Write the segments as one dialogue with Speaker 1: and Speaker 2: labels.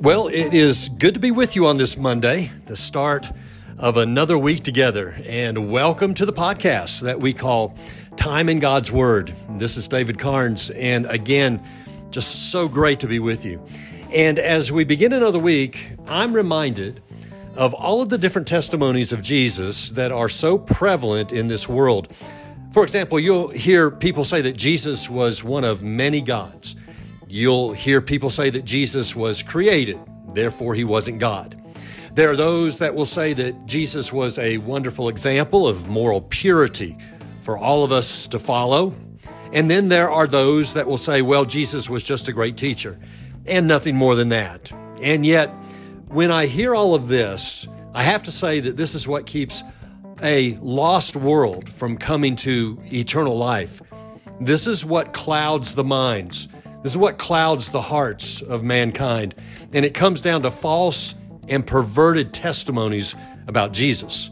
Speaker 1: Well, it is good to be with you on this Monday, the start of another week together. And welcome to the podcast that we call Time in God's Word. This is David Carnes. And again, just so great to be with you. And as we begin another week, I'm reminded of all of the different testimonies of Jesus that are so prevalent in this world. For example, you'll hear people say that Jesus was one of many gods. You'll hear people say that Jesus was created, therefore, he wasn't God. There are those that will say that Jesus was a wonderful example of moral purity for all of us to follow. And then there are those that will say, well, Jesus was just a great teacher and nothing more than that. And yet, when I hear all of this, I have to say that this is what keeps a lost world from coming to eternal life. This is what clouds the minds this is what clouds the hearts of mankind. And it comes down to false and perverted testimonies about Jesus.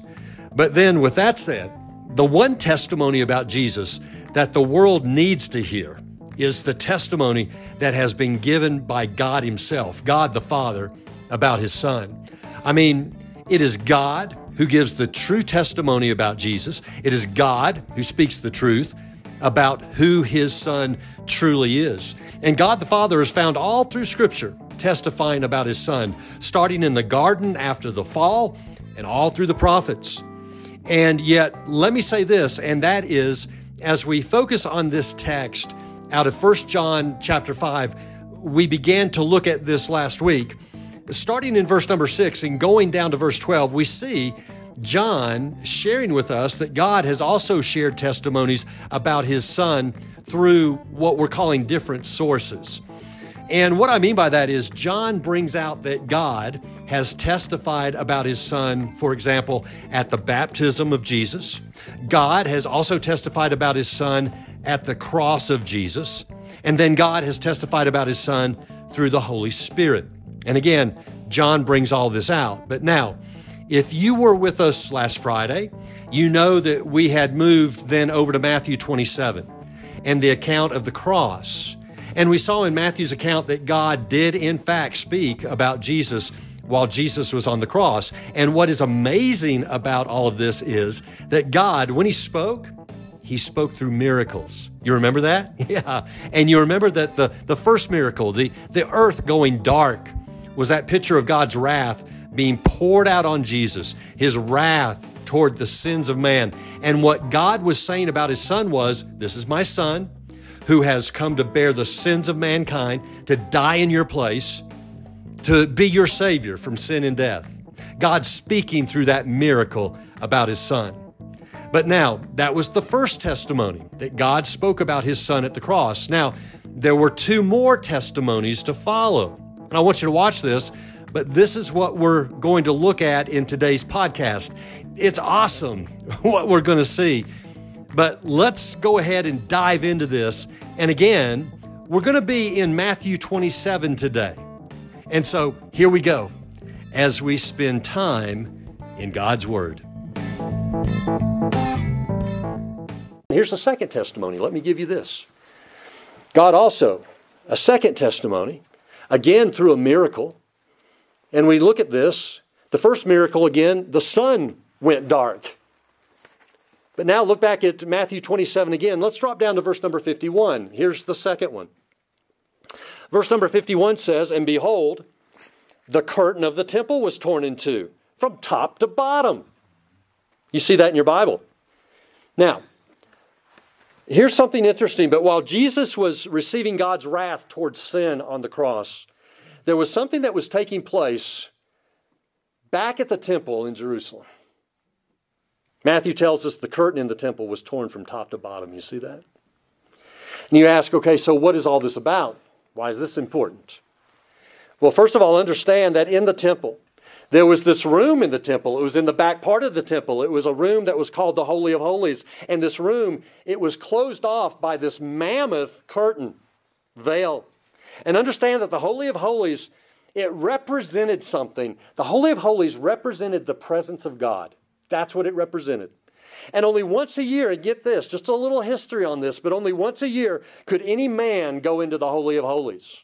Speaker 1: But then, with that said, the one testimony about Jesus that the world needs to hear is the testimony that has been given by God Himself, God the Father, about His Son. I mean, it is God who gives the true testimony about Jesus. It is God who speaks the truth about who his son truly is. And God the Father is found all through Scripture testifying about his son, starting in the garden after the fall and all through the prophets. And yet, let me say this, and that is as we focus on this text out of 1 John chapter 5, we began to look at this last week. Starting in verse number 6 and going down to verse 12, we see John sharing with us that God has also shared testimonies about his son through what we're calling different sources. And what I mean by that is, John brings out that God has testified about his son, for example, at the baptism of Jesus. God has also testified about his son at the cross of Jesus. And then God has testified about his son through the Holy Spirit. And again, John brings all this out. But now, if you were with us last Friday, you know that we had moved then over to Matthew 27 and the account of the cross. And we saw in Matthew's account that God did, in fact, speak about Jesus while Jesus was on the cross. And what is amazing about all of this is that God, when He spoke, He spoke through miracles. You remember that? Yeah. And you remember that the, the first miracle, the, the earth going dark, was that picture of God's wrath being poured out on Jesus, his wrath toward the sins of man. And what God was saying about his son was, This is my son who has come to bear the sins of mankind, to die in your place, to be your savior from sin and death. God speaking through that miracle about his son. But now, that was the first testimony that God spoke about his son at the cross. Now, there were two more testimonies to follow. And I want you to watch this but this is what we're going to look at in today's podcast. It's awesome what we're going to see. But let's go ahead and dive into this. And again, we're going to be in Matthew 27 today. And so here we go as we spend time in God's Word. Here's the second testimony. Let me give you this. God also, a second testimony, again through a miracle, and we look at this, the first miracle again, the sun went dark. But now look back at Matthew 27 again. Let's drop down to verse number 51. Here's the second one. Verse number 51 says, And behold, the curtain of the temple was torn in two from top to bottom. You see that in your Bible. Now, here's something interesting. But while Jesus was receiving God's wrath towards sin on the cross, there was something that was taking place back at the temple in Jerusalem. Matthew tells us the curtain in the temple was torn from top to bottom. You see that? And you ask, okay, so what is all this about? Why is this important? Well, first of all, understand that in the temple, there was this room in the temple. It was in the back part of the temple. It was a room that was called the Holy of Holies. And this room, it was closed off by this mammoth curtain, veil. And understand that the Holy of Holies, it represented something. The Holy of Holies represented the presence of God. That's what it represented. And only once a year, and get this, just a little history on this, but only once a year could any man go into the Holy of Holies.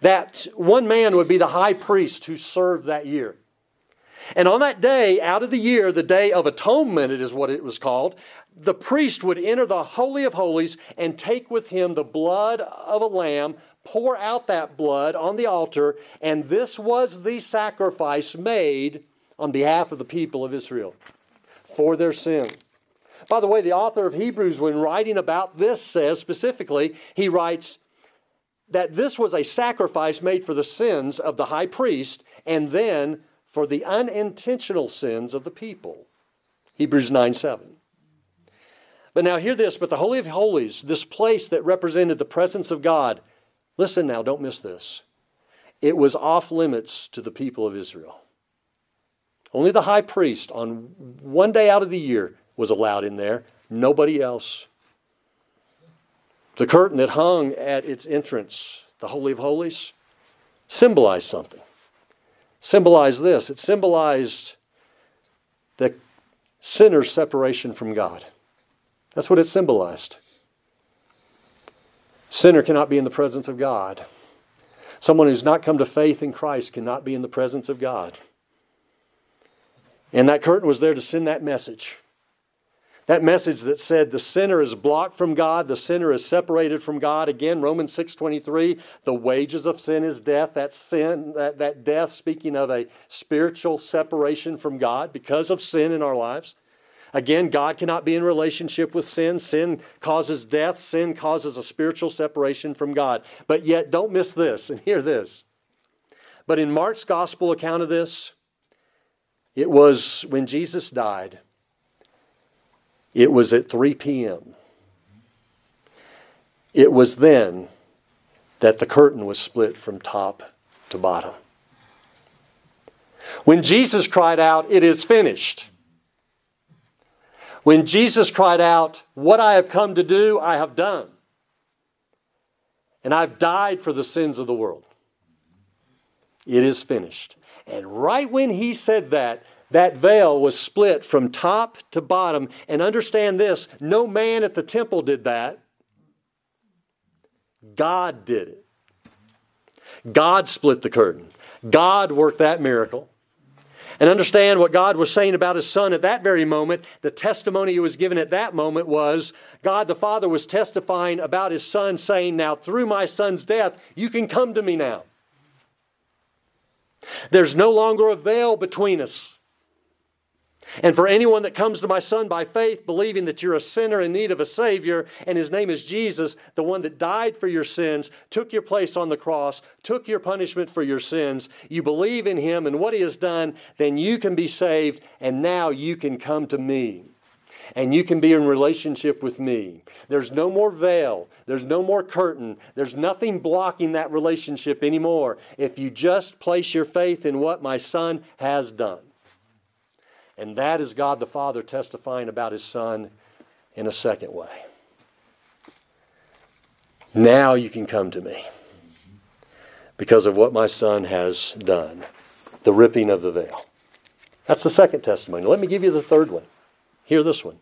Speaker 1: That one man would be the high priest who served that year. And on that day, out of the year, the day of atonement, it is what it was called, the priest would enter the Holy of Holies and take with him the blood of a lamb, pour out that blood on the altar, and this was the sacrifice made on behalf of the people of Israel for their sin. By the way, the author of Hebrews, when writing about this, says specifically, he writes that this was a sacrifice made for the sins of the high priest and then for the unintentional sins of the people. Hebrews 9 7. But now hear this, but the Holy of Holies, this place that represented the presence of God, listen now, don't miss this. It was off limits to the people of Israel. Only the high priest on one day out of the year was allowed in there, nobody else. The curtain that hung at its entrance, the Holy of Holies, symbolized something. Symbolized this it symbolized the sinner's separation from God. That's what it symbolized. Sinner cannot be in the presence of God. Someone who's not come to faith in Christ cannot be in the presence of God. And that curtain was there to send that message. That message that said the sinner is blocked from God, the sinner is separated from God. Again, Romans 6:23, the wages of sin is death. That sin, that, that death, speaking of a spiritual separation from God because of sin in our lives. Again, God cannot be in relationship with sin. Sin causes death. Sin causes a spiritual separation from God. But yet, don't miss this and hear this. But in Mark's gospel account of this, it was when Jesus died it was at 3 p.m. It was then that the curtain was split from top to bottom. When Jesus cried out, It is finished. When Jesus cried out, What I have come to do, I have done. And I've died for the sins of the world. It is finished. And right when he said that, that veil was split from top to bottom. And understand this no man at the temple did that. God did it. God split the curtain. God worked that miracle. And understand what God was saying about his son at that very moment. The testimony he was given at that moment was God the Father was testifying about his son, saying, Now through my son's death, you can come to me now. There's no longer a veil between us. And for anyone that comes to my son by faith, believing that you're a sinner in need of a Savior, and his name is Jesus, the one that died for your sins, took your place on the cross, took your punishment for your sins, you believe in him and what he has done, then you can be saved, and now you can come to me. And you can be in relationship with me. There's no more veil. There's no more curtain. There's nothing blocking that relationship anymore if you just place your faith in what my son has done. And that is God the Father testifying about his Son in a second way. Now you can come to me because of what my Son has done the ripping of the veil. That's the second testimony. Let me give you the third one. Hear this one.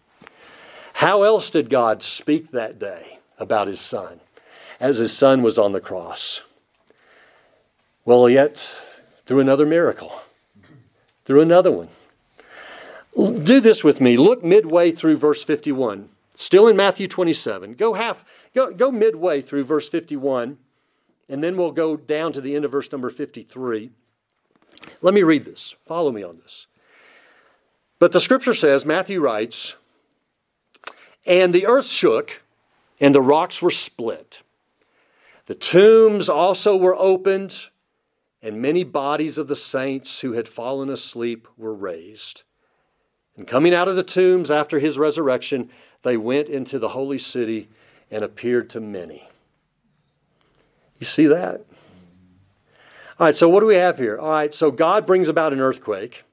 Speaker 1: How else did God speak that day about his Son as his Son was on the cross? Well, yet through another miracle, through another one. Do this with me. Look midway through verse 51. Still in Matthew 27. Go half, go, go midway through verse 51, and then we'll go down to the end of verse number 53. Let me read this. Follow me on this. But the scripture says, Matthew writes, And the earth shook, and the rocks were split. The tombs also were opened, and many bodies of the saints who had fallen asleep were raised. And coming out of the tombs after his resurrection, they went into the holy city and appeared to many. You see that? All right, so what do we have here? All right, so God brings about an earthquake.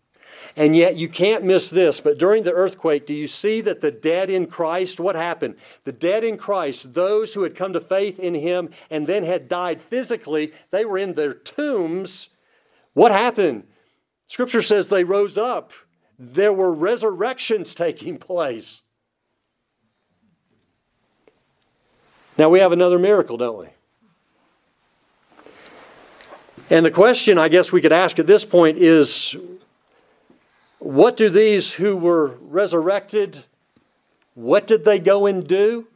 Speaker 1: And yet you can't miss this. But during the earthquake, do you see that the dead in Christ, what happened? The dead in Christ, those who had come to faith in him and then had died physically, they were in their tombs. What happened? Scripture says they rose up there were resurrections taking place. Now we have another miracle, don't we? And the question I guess we could ask at this point is what do these who were resurrected, what did they go and do?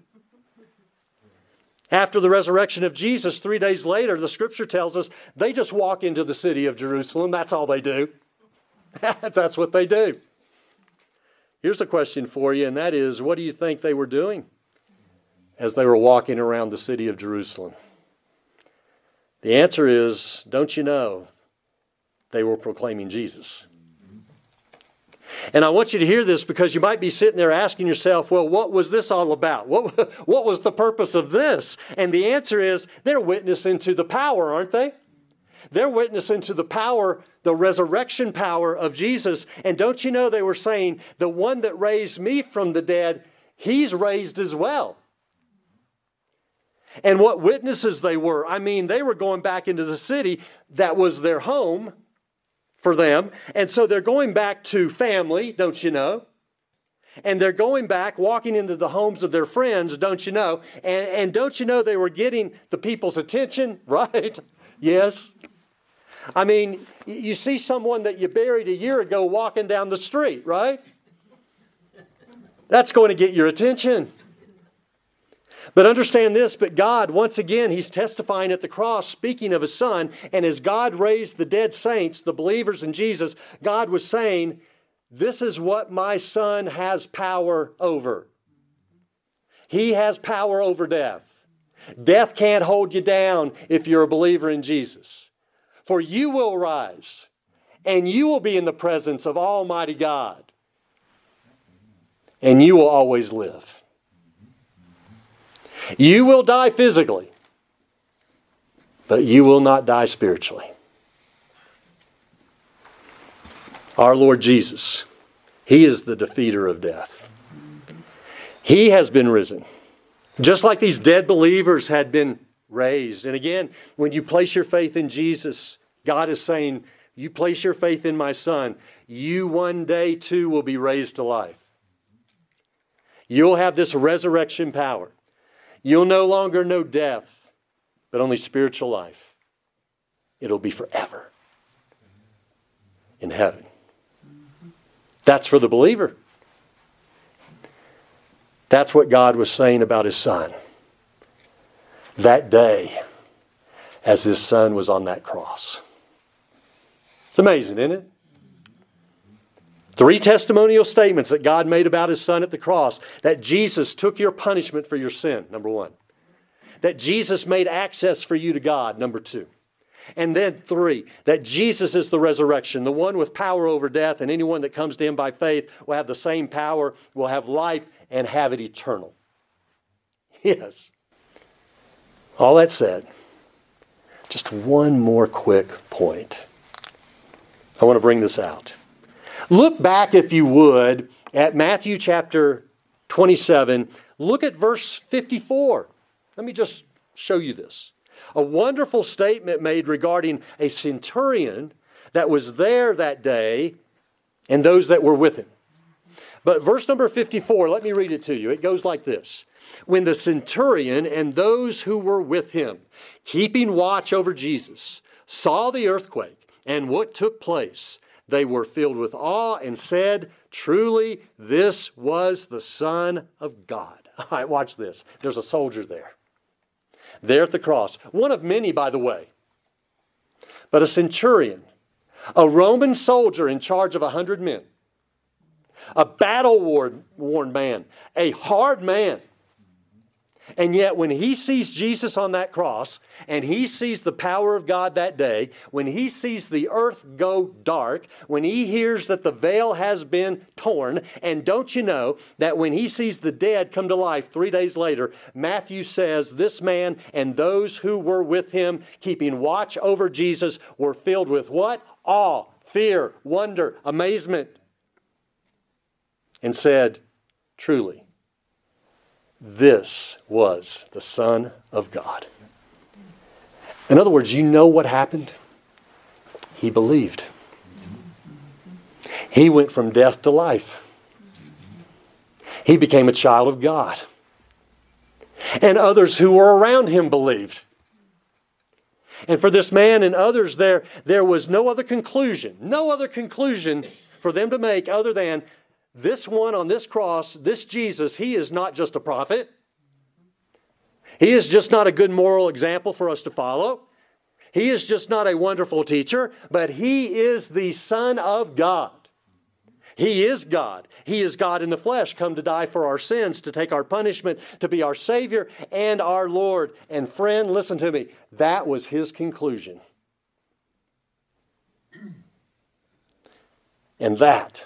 Speaker 1: After the resurrection of Jesus, three days later, the scripture tells us they just walk into the city of Jerusalem. That's all they do. That's what they do. Here's a question for you, and that is what do you think they were doing as they were walking around the city of Jerusalem? The answer is don't you know they were proclaiming Jesus? And I want you to hear this because you might be sitting there asking yourself, well, what was this all about? What, what was the purpose of this? And the answer is they're witnessing to the power, aren't they? They're witnessing to the power, the resurrection power of Jesus. And don't you know they were saying, the one that raised me from the dead, he's raised as well. And what witnesses they were. I mean, they were going back into the city that was their home for them. And so they're going back to family, don't you know? And they're going back, walking into the homes of their friends, don't you know? And, and don't you know they were getting the people's attention, right? yes. I mean, you see someone that you buried a year ago walking down the street, right? That's going to get your attention. But understand this, but God, once again, He's testifying at the cross, speaking of His Son, and as God raised the dead saints, the believers in Jesus, God was saying, This is what my Son has power over. He has power over death. Death can't hold you down if you're a believer in Jesus. For you will rise, and you will be in the presence of Almighty God, and you will always live. You will die physically, but you will not die spiritually. Our Lord Jesus, He is the defeater of death. He has been risen. Just like these dead believers had been raised. And again, when you place your faith in Jesus, God is saying, You place your faith in my Son, you one day too will be raised to life. You'll have this resurrection power. You'll no longer know death, but only spiritual life. It'll be forever in heaven. That's for the believer. That's what God was saying about his son. That day, as his son was on that cross. It's amazing, isn't it? Three testimonial statements that God made about his son at the cross that Jesus took your punishment for your sin, number one. That Jesus made access for you to God, number two. And then three, that Jesus is the resurrection, the one with power over death, and anyone that comes to him by faith will have the same power, will have life, and have it eternal. Yes. All that said, just one more quick point. I want to bring this out. Look back, if you would, at Matthew chapter 27. Look at verse 54. Let me just show you this. A wonderful statement made regarding a centurion that was there that day and those that were with him. But verse number 54, let me read it to you. It goes like this When the centurion and those who were with him, keeping watch over Jesus, saw the earthquake and what took place, they were filled with awe and said, Truly, this was the Son of God. All right, watch this. There's a soldier there. There at the cross. One of many, by the way. But a centurion, a Roman soldier in charge of a hundred men, a battle worn man, a hard man and yet, when he sees Jesus on that cross and he sees the power of God that day, when he sees the earth go dark, when he hears that the veil has been torn, and don't you know that when he sees the dead come to life three days later, Matthew says this man and those who were with him, keeping watch over Jesus, were filled with what? Awe, fear, wonder, amazement, and said, Truly, this was the Son of God. In other words, you know what happened? He believed. He went from death to life. He became a child of God. And others who were around him believed. And for this man and others there, there was no other conclusion, no other conclusion for them to make other than this one on this cross, this Jesus, he is not just a prophet. He is just not a good moral example for us to follow. He is just not a wonderful teacher, but he is the Son of God. He is God. He is God in the flesh, come to die for our sins, to take our punishment, to be our Savior and our Lord. And friend, listen to me. That was his conclusion. And that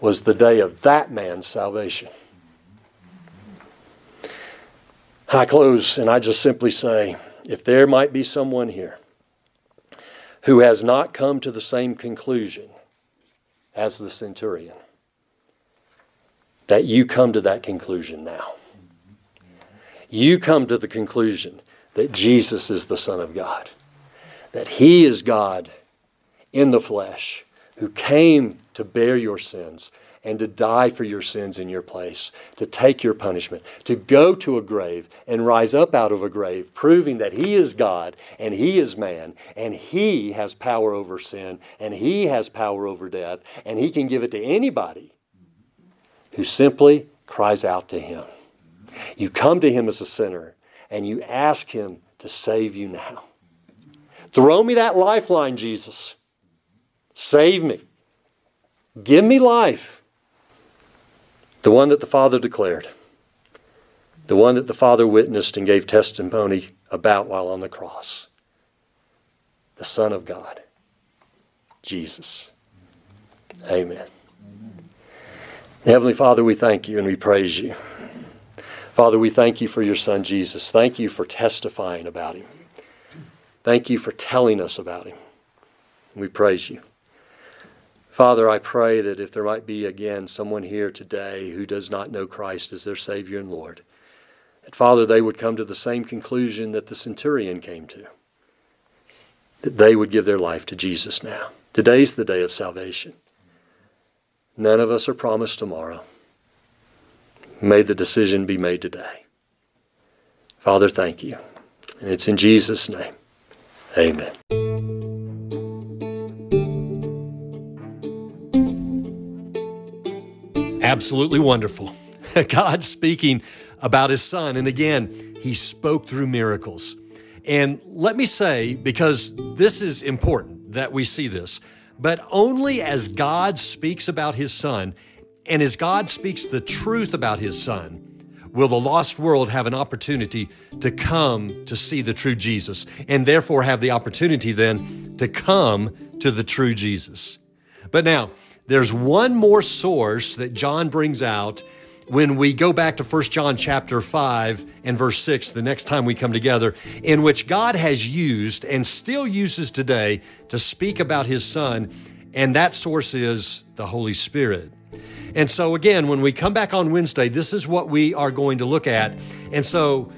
Speaker 1: was the day of that man's salvation. I close and I just simply say if there might be someone here who has not come to the same conclusion as the centurion, that you come to that conclusion now. You come to the conclusion that Jesus is the Son of God, that He is God in the flesh who came to bear your sins and to die for your sins in your place, to take your punishment, to go to a grave and rise up out of a grave, proving that He is God and He is man and He has power over sin and He has power over death and He can give it to anybody who simply cries out to Him. You come to Him as a sinner and you ask Him to save you now. Throw me that lifeline, Jesus. Save me. Give me life. The one that the Father declared. The one that the Father witnessed and gave testimony about while on the cross. The Son of God. Jesus. Amen. Heavenly Father, we thank you and we praise you. Father, we thank you for your Son Jesus. Thank you for testifying about him. Thank you for telling us about him. We praise you. Father, I pray that if there might be again someone here today who does not know Christ as their Savior and Lord, that Father, they would come to the same conclusion that the centurion came to, that they would give their life to Jesus now. Today's the day of salvation. None of us are promised tomorrow. May the decision be made today. Father, thank you. And it's in Jesus' name. Amen. Absolutely wonderful. God speaking about his son. And again, he spoke through miracles. And let me say, because this is important that we see this, but only as God speaks about his son and as God speaks the truth about his son, will the lost world have an opportunity to come to see the true Jesus and therefore have the opportunity then to come to the true Jesus. But now, there's one more source that John brings out when we go back to 1 John chapter 5 and verse 6 the next time we come together in which God has used and still uses today to speak about his son and that source is the Holy Spirit. And so again when we come back on Wednesday this is what we are going to look at. And so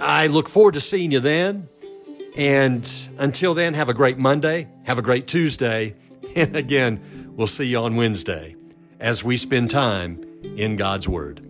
Speaker 1: I look forward to seeing you then. And until then have a great Monday, have a great Tuesday, and again We'll see you on Wednesday as we spend time in God's Word.